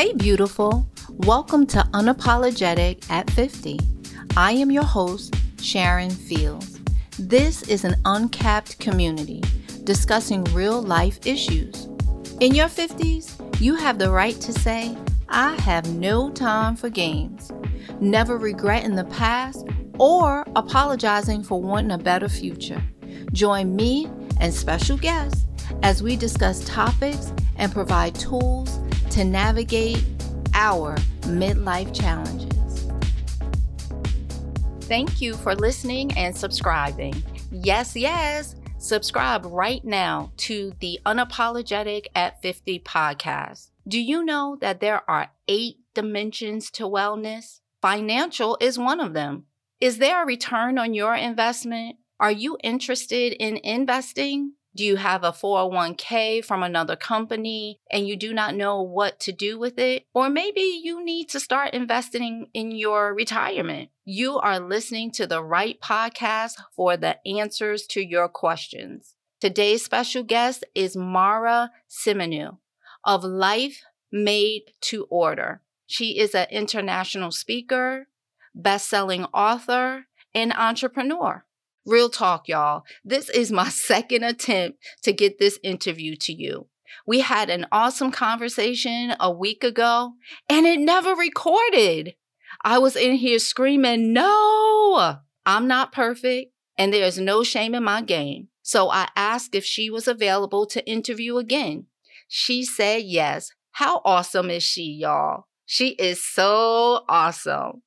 Hey, beautiful. Welcome to Unapologetic at 50. I am your host, Sharon Fields. This is an uncapped community discussing real life issues. In your 50s, you have the right to say, I have no time for games, never regretting the past or apologizing for wanting a better future. Join me and special guests as we discuss topics and provide tools to navigate our midlife challenges. Thank you for listening and subscribing. Yes, yes, subscribe right now to the Unapologetic at 50 podcast. Do you know that there are eight dimensions to wellness? Financial is one of them. Is there a return on your investment? Are you interested in investing? Do you have a 401k from another company and you do not know what to do with it? Or maybe you need to start investing in your retirement. You are listening to the right podcast for the answers to your questions. Today's special guest is Mara Simonu of Life Made to Order. She is an international speaker, best-selling author, and entrepreneur. Real talk, y'all. This is my second attempt to get this interview to you. We had an awesome conversation a week ago and it never recorded. I was in here screaming, No, I'm not perfect and there's no shame in my game. So I asked if she was available to interview again. She said yes. How awesome is she, y'all? She is so awesome.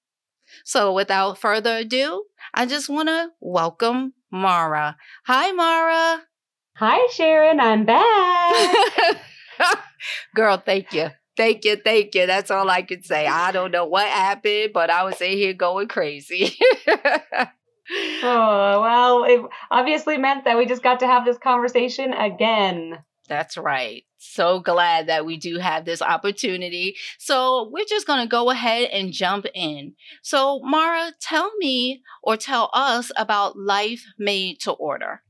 So without further ado, I just want to welcome Mara. Hi, Mara. Hi, Sharon. I'm back. Girl, thank you. Thank you, thank you. That's all I can say. I don't know what happened, but I was in here going crazy. oh, well, it obviously meant that we just got to have this conversation again. That's right. So glad that we do have this opportunity. So we're just going to go ahead and jump in. So, Mara, tell me or tell us about Life Made to Order.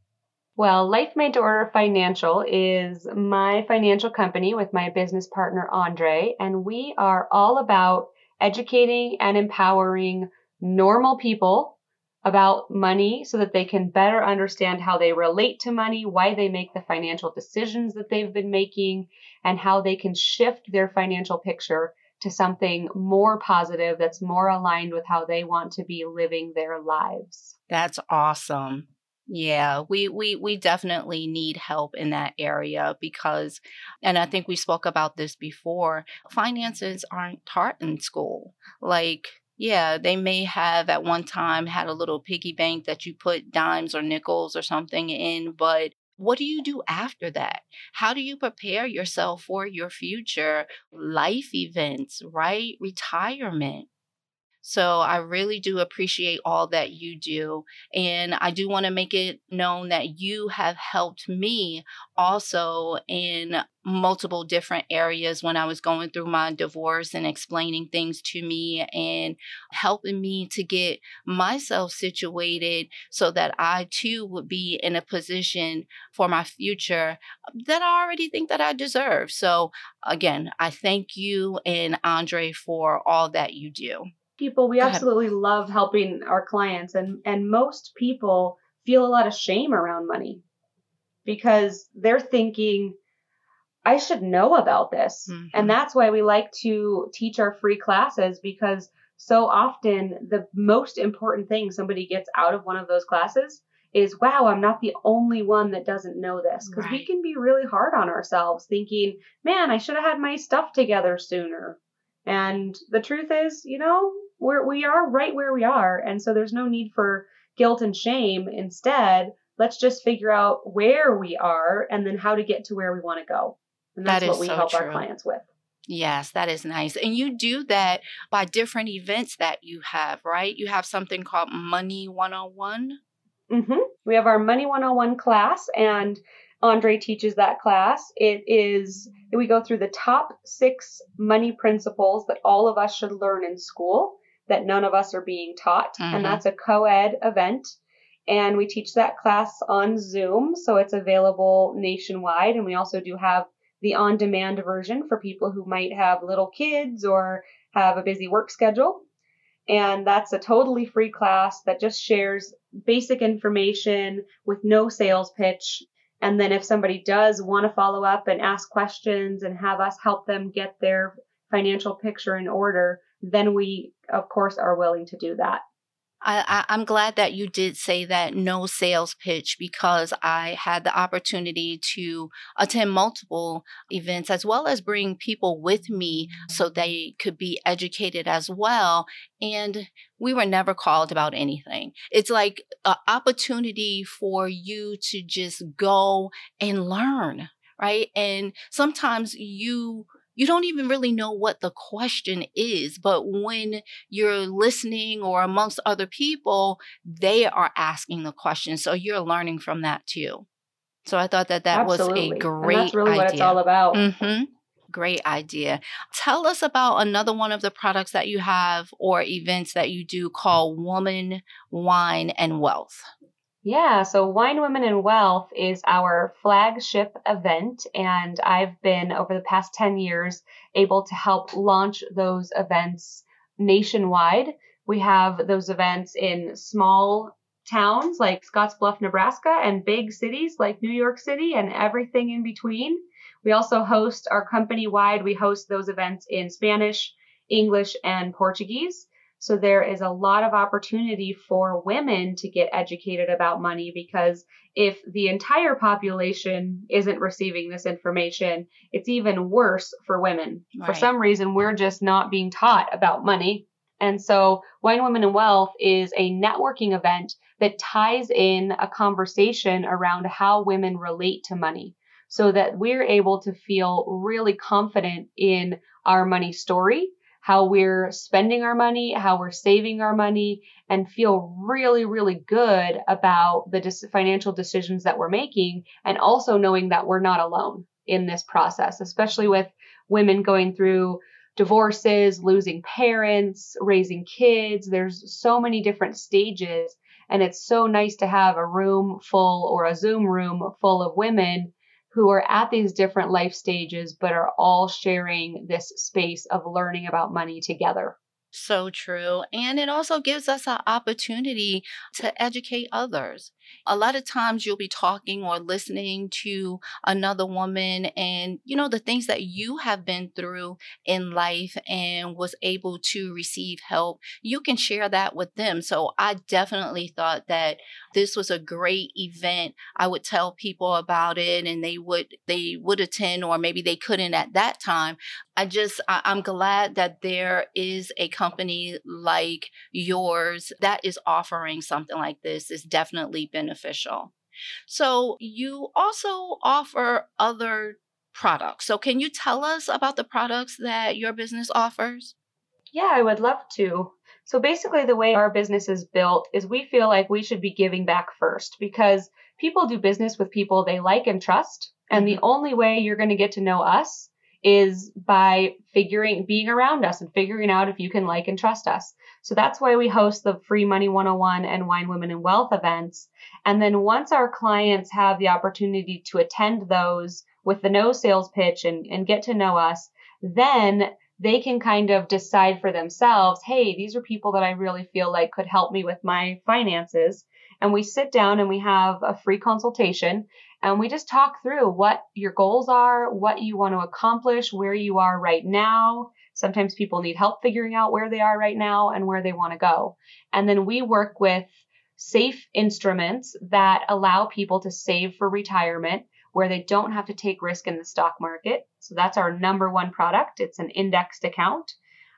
Well, Life Made to Order Financial is my financial company with my business partner, Andre, and we are all about educating and empowering normal people about money so that they can better understand how they relate to money, why they make the financial decisions that they've been making, and how they can shift their financial picture to something more positive that's more aligned with how they want to be living their lives. That's awesome. Yeah, we we we definitely need help in that area because and I think we spoke about this before. Finances aren't taught in school. Like yeah, they may have at one time had a little piggy bank that you put dimes or nickels or something in, but what do you do after that? How do you prepare yourself for your future life events, right? Retirement. So I really do appreciate all that you do. And I do want to make it known that you have helped me also in multiple different areas when I was going through my divorce and explaining things to me and helping me to get myself situated so that I too would be in a position for my future that I already think that I deserve. So again, I thank you and Andre for all that you do people we absolutely love helping our clients and and most people feel a lot of shame around money because they're thinking I should know about this. Mm-hmm. And that's why we like to teach our free classes because so often the most important thing somebody gets out of one of those classes is wow, I'm not the only one that doesn't know this. Because right. we can be really hard on ourselves thinking, man, I should have had my stuff together sooner. And the truth is, you know, we're, we are right where we are. And so there's no need for guilt and shame. Instead, let's just figure out where we are and then how to get to where we want to go. And that's what we so help true. our clients with. Yes, that is nice. And you do that by different events that you have, right? You have something called Money 101. Mm-hmm. We have our Money 101 class, and Andre teaches that class. It is, we go through the top six money principles that all of us should learn in school that none of us are being taught. Mm-hmm. And that's a co ed event. And we teach that class on Zoom. So it's available nationwide. And we also do have the on demand version for people who might have little kids or have a busy work schedule. And that's a totally free class that just shares basic information with no sales pitch. And then if somebody does want to follow up and ask questions and have us help them get their financial picture in order, then we, of course, are willing to do that. I, am glad that you did say that no sales pitch because I had the opportunity to attend multiple events as well as bring people with me so they could be educated as well. And we were never called about anything. It's like an opportunity for you to just go and learn, right? And sometimes you you don't even really know what the question is. But when you're listening or amongst other people, they are asking the question. So you're learning from that too. So I thought that that Absolutely. was a great and that's really idea. what it's all about. Mm-hmm. Great idea. Tell us about another one of the products that you have or events that you do called Woman, Wine, and Wealth. Yeah, so Wine Women and Wealth is our flagship event, and I've been over the past 10 years able to help launch those events nationwide. We have those events in small towns like Scottsbluff, Nebraska, and big cities like New York City and everything in between. We also host our company wide, we host those events in Spanish, English, and Portuguese. So there is a lot of opportunity for women to get educated about money because if the entire population isn't receiving this information, it's even worse for women. Right. For some reason, we're just not being taught about money. And so Wine Women and Wealth is a networking event that ties in a conversation around how women relate to money so that we're able to feel really confident in our money story how we're spending our money, how we're saving our money, and feel really, really good about the dis- financial decisions that we're making, and also knowing that we're not alone in this process, especially with women going through divorces, losing parents, raising kids. There's so many different stages, and it's so nice to have a room full or a Zoom room full of women who are at these different life stages, but are all sharing this space of learning about money together. So true. And it also gives us an opportunity to educate others. A lot of times you'll be talking or listening to another woman and, you know, the things that you have been through in life and was able to receive help, you can share that with them. So I definitely thought that this was a great event. I would tell people about it and they would, they would attend or maybe they couldn't at that time. I just, I'm glad that there is a company like yours that is offering something like this. Is definitely beneficial. So you also offer other products. So can you tell us about the products that your business offers? Yeah, I would love to. So basically, the way our business is built is we feel like we should be giving back first because people do business with people they like and trust. And the mm-hmm. only way you're going to get to know us is by figuring, being around us and figuring out if you can like and trust us. So that's why we host the free Money 101 and Wine Women and Wealth events. And then once our clients have the opportunity to attend those with the no sales pitch and, and get to know us, then they can kind of decide for themselves, hey, these are people that I really feel like could help me with my finances. And we sit down and we have a free consultation and we just talk through what your goals are, what you want to accomplish, where you are right now. Sometimes people need help figuring out where they are right now and where they want to go. And then we work with safe instruments that allow people to save for retirement where they don't have to take risk in the stock market. So that's our number one product. It's an indexed account.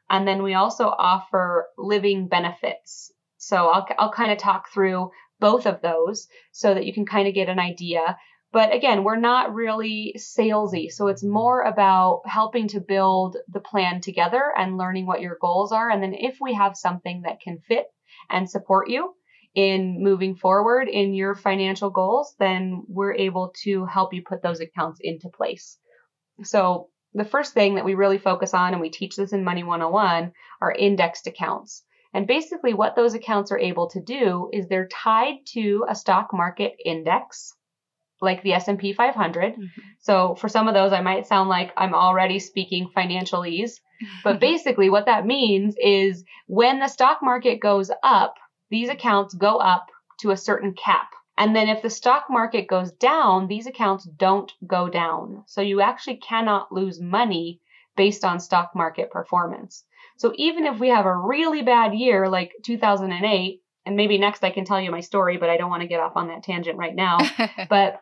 And then we also offer living benefits. So I'll, I'll kind of talk through both of those so that you can kind of get an idea. But again, we're not really salesy. So it's more about helping to build the plan together and learning what your goals are. And then if we have something that can fit and support you in moving forward in your financial goals, then we're able to help you put those accounts into place. So the first thing that we really focus on, and we teach this in Money 101, are indexed accounts. And basically, what those accounts are able to do is they're tied to a stock market index like the S&P 500. Mm-hmm. So for some of those I might sound like I'm already speaking financialese, but basically what that means is when the stock market goes up, these accounts go up to a certain cap. And then if the stock market goes down, these accounts don't go down. So you actually cannot lose money based on stock market performance. So even if we have a really bad year like 2008, and maybe next I can tell you my story, but I don't want to get off on that tangent right now. but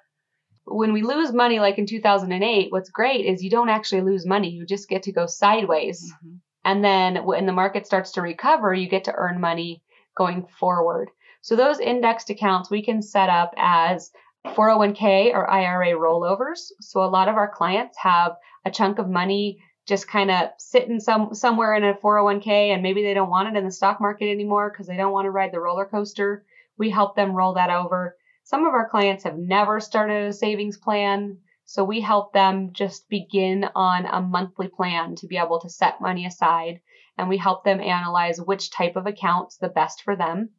when we lose money like in 2008, what's great is you don't actually lose money. You just get to go sideways. Mm-hmm. And then when the market starts to recover, you get to earn money going forward. So those indexed accounts we can set up as 401k or IRA rollovers. So a lot of our clients have a chunk of money just kind of sitting some somewhere in a 401k and maybe they don't want it in the stock market anymore because they don't want to ride the roller coaster. We help them roll that over. Some of our clients have never started a savings plan, so we help them just begin on a monthly plan to be able to set money aside and we help them analyze which type of account's the best for them.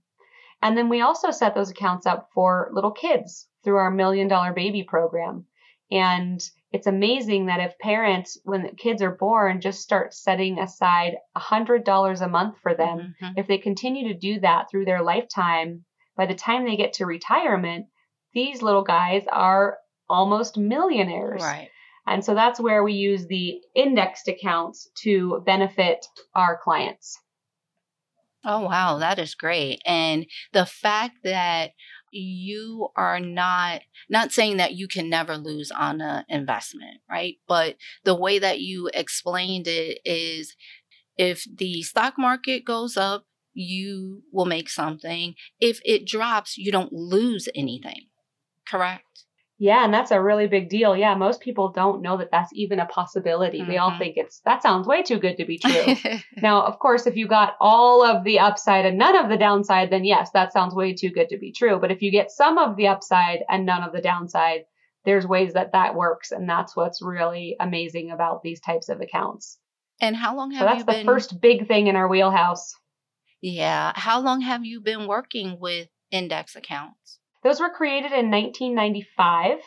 And then we also set those accounts up for little kids through our million dollar baby program. And it's amazing that if parents, when the kids are born, just start setting aside $100 a month for them, mm-hmm. if they continue to do that through their lifetime, by the time they get to retirement, these little guys are almost millionaires. Right. And so that's where we use the indexed accounts to benefit our clients. Oh, wow. That is great. And the fact that you are not not saying that you can never lose on an investment, right? But the way that you explained it is if the stock market goes up, you will make something. If it drops, you don't lose anything. Correct? Yeah, and that's a really big deal. Yeah, most people don't know that that's even a possibility. Mm-hmm. They all mm-hmm. think it's that sounds way too good to be true. now, of course, if you got all of the upside and none of the downside, then yes, that sounds way too good to be true. But if you get some of the upside and none of the downside, there's ways that that works, and that's what's really amazing about these types of accounts. And how long have so that's you the been... first big thing in our wheelhouse. Yeah, how long have you been working with index accounts? Those were created in 1995.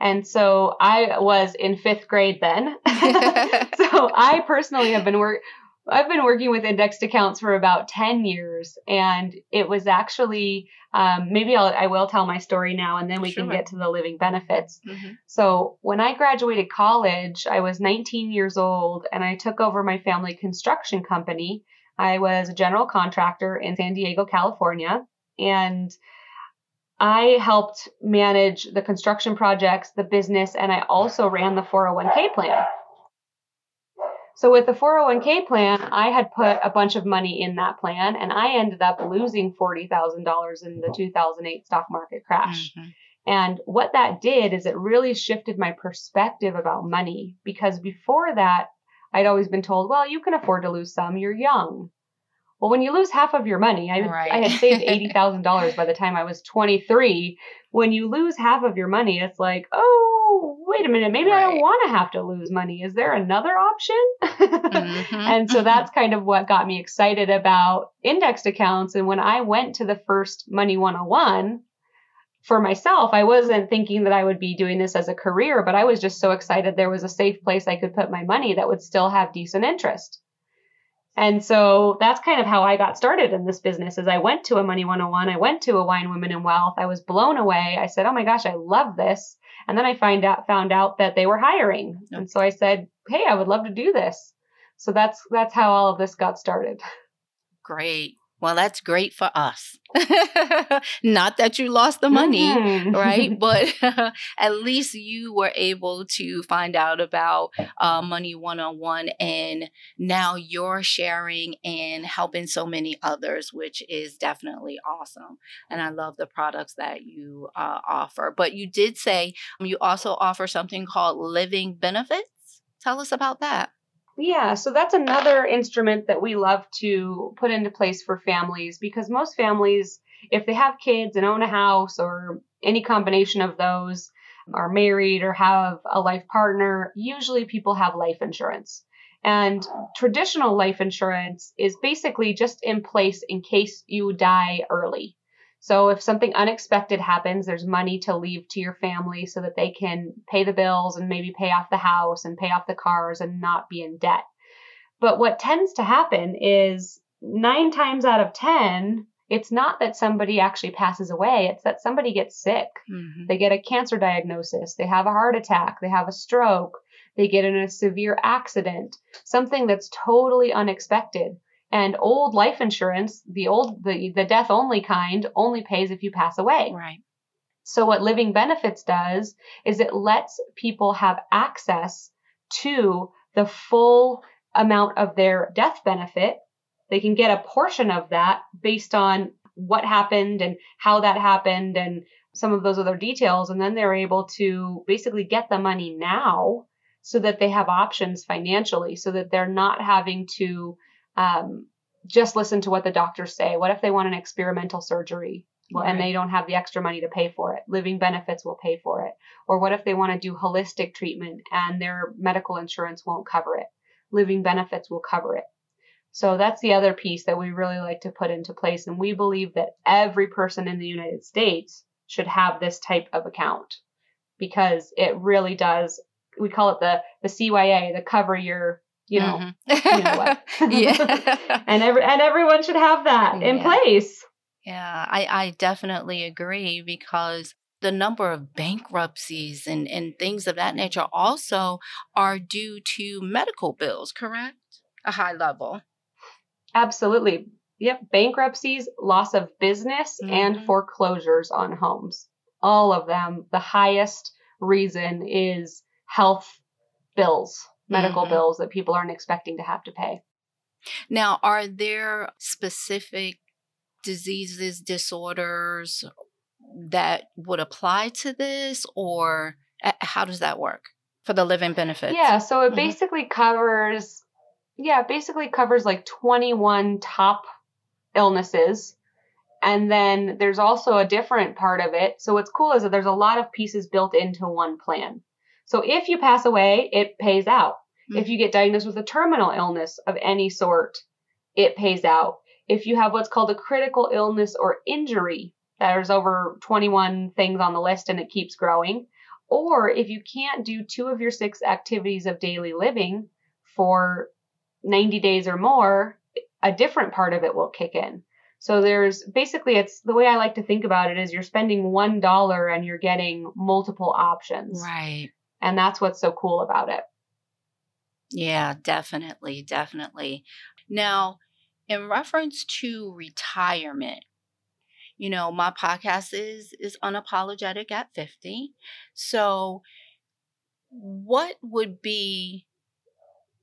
And so I was in fifth grade then. so I personally have been work I've been working with indexed accounts for about 10 years, and it was actually um, maybe I'll, I will tell my story now, and then we sure. can get to the living benefits. Mm-hmm. So when I graduated college, I was 19 years old, and I took over my family construction company. I was a general contractor in San Diego, California, and I helped manage the construction projects, the business, and I also ran the 401k plan. So with the 401k plan, I had put a bunch of money in that plan and I ended up losing $40,000 in the 2008 stock market crash. Mm-hmm. And what that did is it really shifted my perspective about money because before that, I'd always been told, well, you can afford to lose some, you're young. Well, when you lose half of your money, I, right. I had saved $80,000 by the time I was 23. When you lose half of your money, it's like, oh, wait a minute, maybe right. I don't want to have to lose money. Is there another option? mm-hmm. and so that's kind of what got me excited about indexed accounts. And when I went to the first Money 101, for myself, I wasn't thinking that I would be doing this as a career, but I was just so excited there was a safe place I could put my money that would still have decent interest. And so that's kind of how I got started in this business is I went to a Money 101, I went to a Wine Women in Wealth, I was blown away. I said, "Oh my gosh, I love this." And then I find out found out that they were hiring. Yep. And so I said, "Hey, I would love to do this." So that's that's how all of this got started. Great. Well, that's great for us. Not that you lost the money, mm-hmm. right? But at least you were able to find out about uh, Money 101 and now you're sharing and helping so many others, which is definitely awesome. And I love the products that you uh, offer. But you did say you also offer something called Living Benefits. Tell us about that. Yeah, so that's another instrument that we love to put into place for families because most families, if they have kids and own a house or any combination of those, are married or have a life partner, usually people have life insurance. And traditional life insurance is basically just in place in case you die early. So if something unexpected happens, there's money to leave to your family so that they can pay the bills and maybe pay off the house and pay off the cars and not be in debt. But what tends to happen is nine times out of 10, it's not that somebody actually passes away, it's that somebody gets sick. Mm-hmm. They get a cancer diagnosis, they have a heart attack, they have a stroke, they get in a severe accident, something that's totally unexpected. And old life insurance, the old the, the death only kind, only pays if you pass away. Right. So what living benefits does is it lets people have access to the full amount of their death benefit. They can get a portion of that based on what happened and how that happened and some of those other details. And then they're able to basically get the money now so that they have options financially, so that they're not having to um, just listen to what the doctors say. What if they want an experimental surgery? Right. and they don't have the extra money to pay for it. Living benefits will pay for it. Or what if they want to do holistic treatment and their medical insurance won't cover it? Living benefits will cover it. So that's the other piece that we really like to put into place. And we believe that every person in the United States should have this type of account because it really does. We call it the, the CYA, the cover your you know, mm-hmm. you know what. yeah. and every and everyone should have that in place. Yeah, I, I definitely agree because the number of bankruptcies and, and things of that nature also are due to medical bills, correct? A high level. Absolutely. Yep. Bankruptcies, loss of business, mm-hmm. and foreclosures on homes. All of them. The highest reason is health bills medical mm-hmm. bills that people aren't expecting to have to pay. Now, are there specific diseases, disorders that would apply to this, or how does that work for the living benefits? Yeah, so it mm-hmm. basically covers, yeah, it basically covers like 21 top illnesses. And then there's also a different part of it. So what's cool is that there's a lot of pieces built into one plan. So if you pass away, it pays out. Mm-hmm. If you get diagnosed with a terminal illness of any sort, it pays out. If you have what's called a critical illness or injury, there's over 21 things on the list and it keeps growing. Or if you can't do two of your six activities of daily living for 90 days or more, a different part of it will kick in. So there's basically it's the way I like to think about it is you're spending one dollar and you're getting multiple options. Right. And that's what's so cool about it. Yeah, definitely, definitely. Now, in reference to retirement, you know, my podcast is is unapologetic at 50. So what would be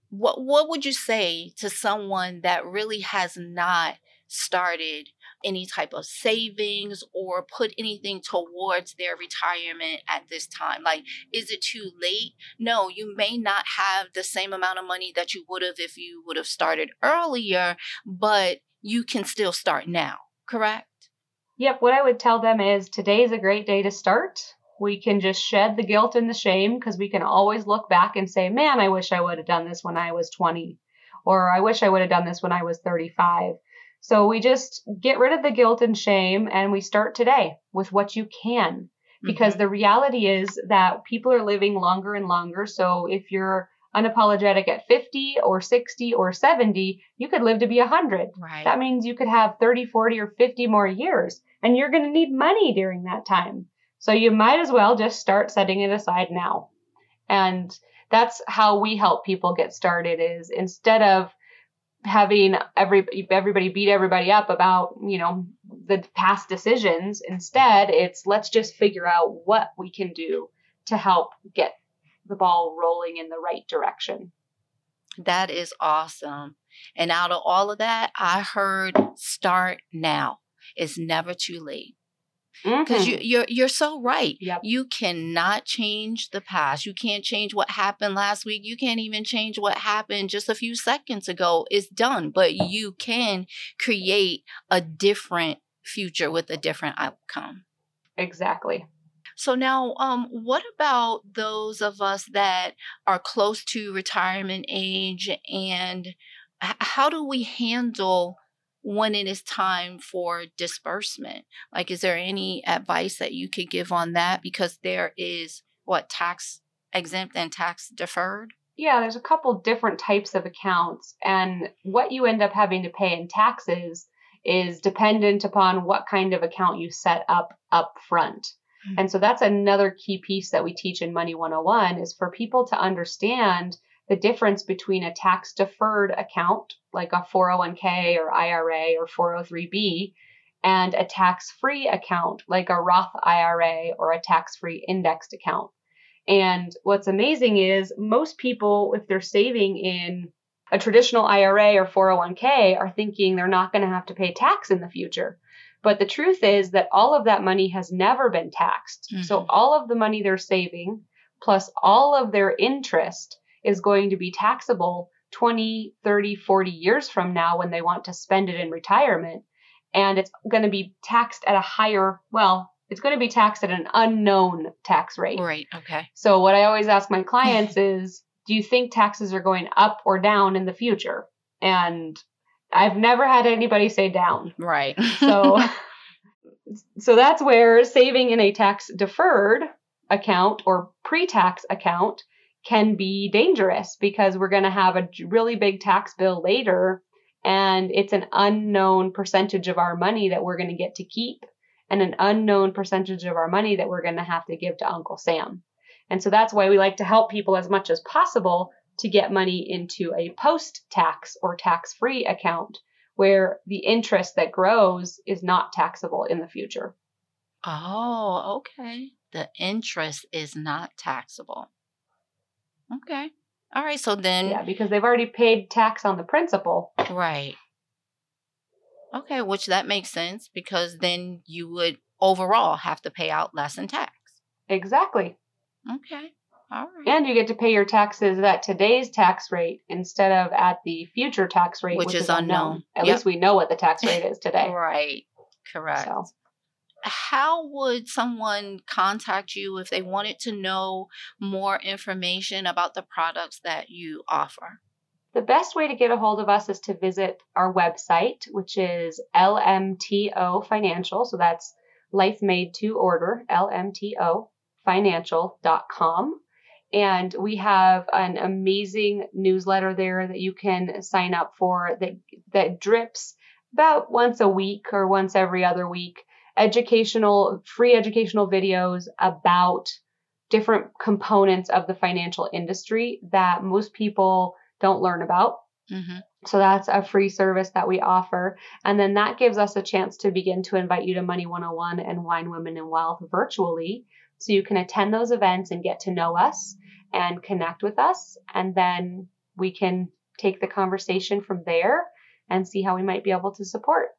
what what would you say to someone that really has not started any type of savings or put anything towards their retirement at this time? Like, is it too late? No, you may not have the same amount of money that you would have if you would have started earlier, but you can still start now, correct? Yep. What I would tell them is today's a great day to start. We can just shed the guilt and the shame because we can always look back and say, man, I wish I would have done this when I was 20, or I wish I would have done this when I was 35. So we just get rid of the guilt and shame and we start today with what you can. Because mm-hmm. the reality is that people are living longer and longer. So if you're unapologetic at 50 or 60 or 70, you could live to be 100. Right. That means you could have 30, 40, or 50 more years, and you're going to need money during that time. So you might as well just start setting it aside now. And that's how we help people get started is instead of having every everybody beat everybody up about you know the past decisions. Instead it's let's just figure out what we can do to help get the ball rolling in the right direction. That is awesome. And out of all of that i heard start now. It's never too late because mm-hmm. you, you're you're so right. Yep. You cannot change the past. You can't change what happened last week. You can't even change what happened just a few seconds ago. It's done, but you can create a different future with a different outcome. Exactly. So now, um, what about those of us that are close to retirement age, and how do we handle when it is time for disbursement? Like, is there any advice that you could give on that? Because there is what tax exempt and tax deferred? Yeah, there's a couple different types of accounts, and what you end up having to pay in taxes is dependent upon what kind of account you set up up front. Mm-hmm. And so that's another key piece that we teach in Money 101 is for people to understand the difference between a tax deferred account like a 401k or IRA or 403b and a tax free account like a Roth IRA or a tax free indexed account. And what's amazing is most people, if they're saving in a traditional IRA or 401k, are thinking they're not going to have to pay tax in the future. But the truth is that all of that money has never been taxed. Mm-hmm. So all of the money they're saving plus all of their interest is going to be taxable 20, 30, 40 years from now when they want to spend it in retirement. And it's going to be taxed at a higher, well, it's going to be taxed at an unknown tax rate. Right. Okay. So what I always ask my clients is, do you think taxes are going up or down in the future? And I've never had anybody say down. Right. so so that's where saving in a tax deferred account or pre-tax account can be dangerous because we're going to have a really big tax bill later and it's an unknown percentage of our money that we're going to get to keep and an unknown percentage of our money that we're going to have to give to Uncle Sam. And so that's why we like to help people as much as possible to get money into a post tax or tax free account where the interest that grows is not taxable in the future. Oh, okay. The interest is not taxable. Okay. All right. So then. Yeah, because they've already paid tax on the principal. Right. Okay, which that makes sense because then you would overall have to pay out less in tax. Exactly. Okay. All right. And you get to pay your taxes at today's tax rate instead of at the future tax rate, which, which is, unknown. unknown. At yep. least we know what the tax rate is today. right. Correct. So. How would someone contact you if they wanted to know more information about the products that you offer? The best way to get a hold of us is to visit our website, which is LMTO Financial. So that's Life Made to Order, LMTOfinancial.com. And we have an amazing newsletter there that you can sign up for that, that drips about once a week or once every other week. Educational, free educational videos about different components of the financial industry that most people don't learn about. Mm-hmm. So that's a free service that we offer. And then that gives us a chance to begin to invite you to Money 101 and Wine, Women, and Wealth virtually. So you can attend those events and get to know us and connect with us. And then we can take the conversation from there and see how we might be able to support.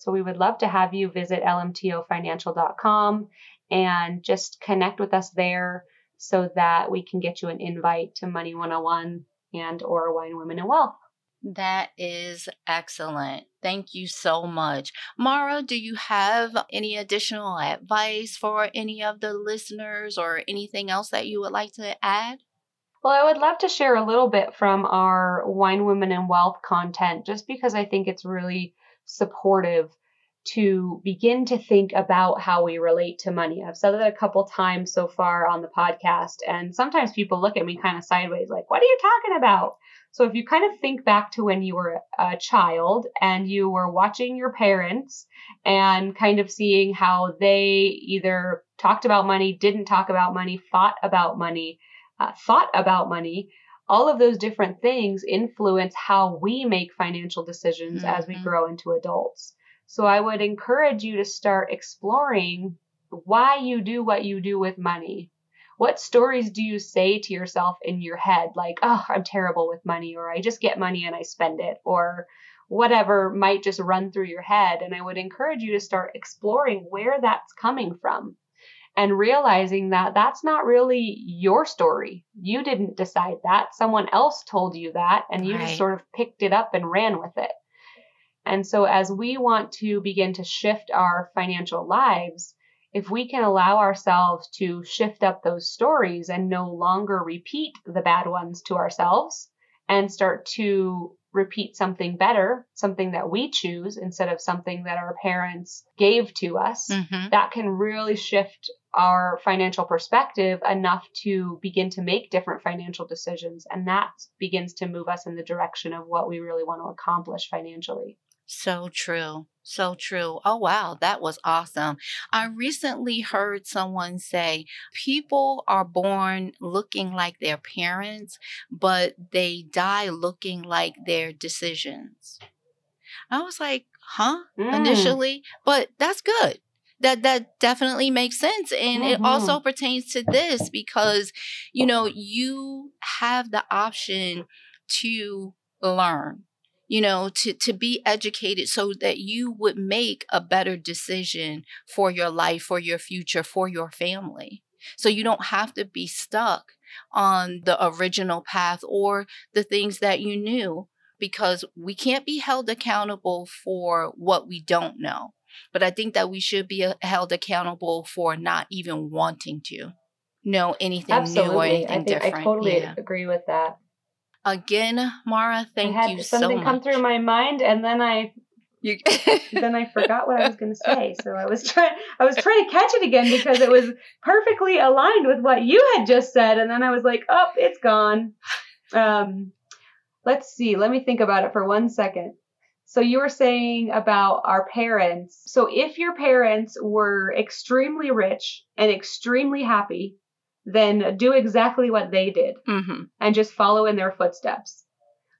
So we would love to have you visit lmtofinancial.com and just connect with us there so that we can get you an invite to Money 101 and or Wine Women and Wealth. That is excellent. Thank you so much. Mara, do you have any additional advice for any of the listeners or anything else that you would like to add? Well, I would love to share a little bit from our Wine Women and Wealth content just because I think it's really supportive to begin to think about how we relate to money. I've said that a couple times so far on the podcast, and sometimes people look at me kind of sideways, like, what are you talking about? So if you kind of think back to when you were a child and you were watching your parents and kind of seeing how they either talked about money, didn't talk about money, fought about money, uh, thought about money, all of those different things influence how we make financial decisions mm-hmm. as we mm-hmm. grow into adults. So I would encourage you to start exploring why you do what you do with money. What stories do you say to yourself in your head? Like, oh, I'm terrible with money, or I just get money and I spend it, or whatever might just run through your head. And I would encourage you to start exploring where that's coming from and realizing that that's not really your story. You didn't decide that. Someone else told you that, and you right. just sort of picked it up and ran with it. And so, as we want to begin to shift our financial lives, if we can allow ourselves to shift up those stories and no longer repeat the bad ones to ourselves and start to repeat something better, something that we choose instead of something that our parents gave to us, Mm-hmm. that can really shift our financial perspective enough to begin to make different financial decisions. And that begins to move us in the direction of what we really want to accomplish financially. So true. So true. Oh, wow. That was awesome. I recently heard someone say people are born looking like their parents, but they die looking like their decisions. I was like, huh? Mm. Initially, but that's good. That that definitely makes sense and it Mhm. also pertains to this because you know you have the option to learn you know to to be educated so that you would make a better decision for your life for your future for your family so you don't have to be stuck on the original path or the things that you knew because we can't be held accountable for what we don't know but i think that we should be uh, held accountable for not even wanting to know anything new or anything I different I totally Yeah. agree with that. again mara thank I had you so something much come through my mind and then I You- then I forgot what I was going to say. So I was trying I was trying to catch it again because it was perfectly aligned with what you had just said and then I was like, "Oh, it's gone." Um let's see. Let me think about it for one second. So you were saying about our parents. So if your parents were extremely rich and extremely happy, then do exactly what they did Mhm. and just follow in their footsteps.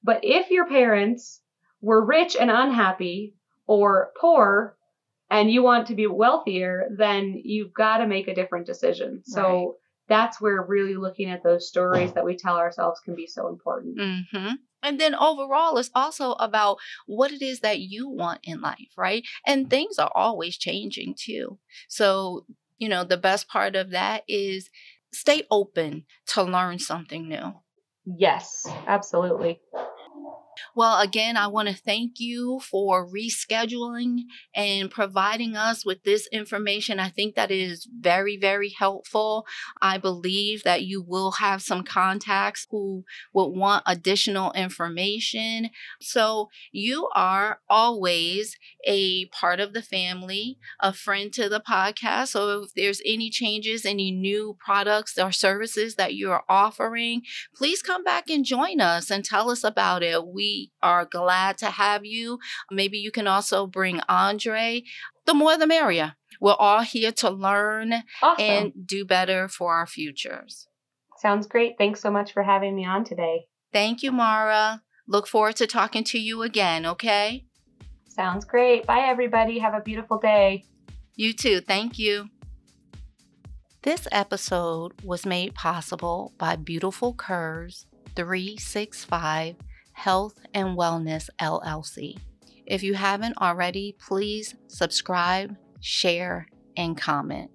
But if your parents were rich and unhappy or poor and you want to be wealthier, then you've got to make a different decision. So Right. that's where really looking at those stories that we tell ourselves can be so important. hmm And then overall, it's also about what it is that you want in life, right? And mm-hmm. things are always changing too. So, you know, the best part of that is stay open to learn something new. Yes, absolutely. Well, again, I want to thank you for rescheduling and providing us with this information. I think that is very, very helpful. I believe that you will have some contacts who would want additional information. So, you are always a part of the family, a friend to the podcast. So, if there's any changes, any new products or services that you are offering, please come back and join us and tell us about it. We are glad to have you. Maybe you can also bring Andre. The more the merrier. We're all here to learn Awesome. and do better for our futures. Sounds great. Thanks so much for having me on today. Thank you, Mara. Look forward to talking to you again, okay? Sounds great. Bye, everybody. Have a beautiful day. You too. Thank you. This episode was made possible by Beautiful Curves 365 Health and Wellness LLC. If you haven't already, please subscribe, share, and comment.